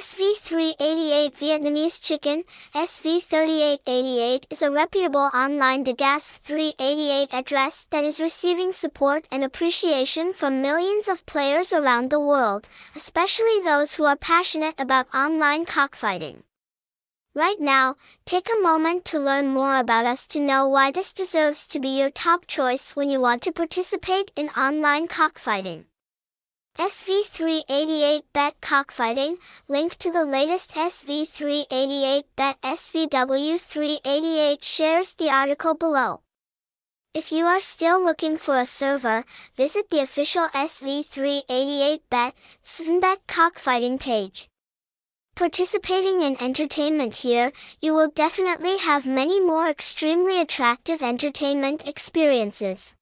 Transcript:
SV388 Vietnamese Chicken, SV3888 is a reputable online DeGasf 388 address that is receiving support and appreciation from millions of players around the world, especially those who are passionate about online cockfighting. Right now, take a moment to learn more about us to know why this deserves to be your top choice when you want to participate in online cockfighting. SV388bet cockfighting, link to the latest SV388bet SVW388 shares the article below. If you are still looking for a server, visit the official SV388bet Svnbet cockfighting page. Participating in entertainment here, you will definitely have many more extremely attractive entertainment experiences.